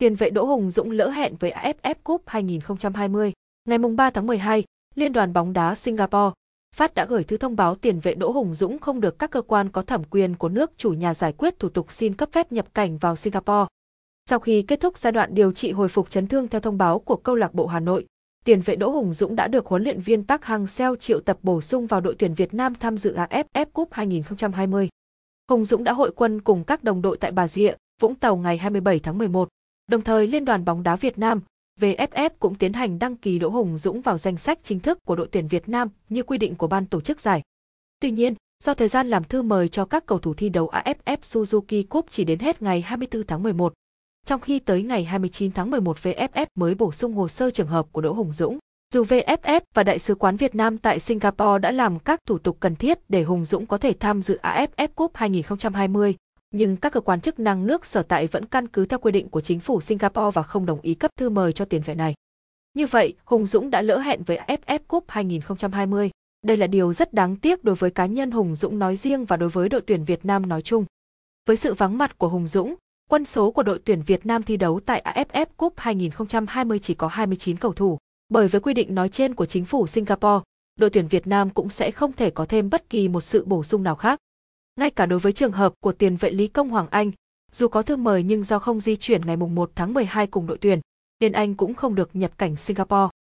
tiền vệ Đỗ Hùng Dũng lỡ hẹn với AFF Cup 2020. Ngày 3 tháng 12, Liên đoàn bóng đá Singapore Phát đã gửi thư thông báo tiền vệ Đỗ Hùng Dũng không được các cơ quan có thẩm quyền của nước chủ nhà giải quyết thủ tục xin cấp phép nhập cảnh vào Singapore. Sau khi kết thúc giai đoạn điều trị hồi phục chấn thương theo thông báo của câu lạc bộ Hà Nội, tiền vệ Đỗ Hùng Dũng đã được huấn luyện viên Park Hang-seo triệu tập bổ sung vào đội tuyển Việt Nam tham dự AFF Cup 2020. Hùng Dũng đã hội quân cùng các đồng đội tại Bà Rịa, Vũng Tàu ngày 27 tháng 11. Đồng thời Liên đoàn bóng đá Việt Nam, VFF cũng tiến hành đăng ký Đỗ Hùng Dũng vào danh sách chính thức của đội tuyển Việt Nam như quy định của ban tổ chức giải. Tuy nhiên, do thời gian làm thư mời cho các cầu thủ thi đấu AFF Suzuki Cup chỉ đến hết ngày 24 tháng 11, trong khi tới ngày 29 tháng 11 VFF mới bổ sung hồ sơ trường hợp của Đỗ Hùng Dũng. Dù VFF và Đại sứ quán Việt Nam tại Singapore đã làm các thủ tục cần thiết để Hùng Dũng có thể tham dự AFF Cup 2020, nhưng các cơ quan chức năng nước sở tại vẫn căn cứ theo quy định của chính phủ Singapore và không đồng ý cấp thư mời cho tiền vệ này. Như vậy, Hùng Dũng đã lỡ hẹn với AFF Cup 2020. Đây là điều rất đáng tiếc đối với cá nhân Hùng Dũng nói riêng và đối với đội tuyển Việt Nam nói chung. Với sự vắng mặt của Hùng Dũng, quân số của đội tuyển Việt Nam thi đấu tại AFF Cup 2020 chỉ có 29 cầu thủ. Bởi với quy định nói trên của chính phủ Singapore, đội tuyển Việt Nam cũng sẽ không thể có thêm bất kỳ một sự bổ sung nào khác. Ngay cả đối với trường hợp của tiền vệ Lý Công Hoàng Anh, dù có thư mời nhưng do không di chuyển ngày 1 tháng 12 cùng đội tuyển, nên anh cũng không được nhập cảnh Singapore.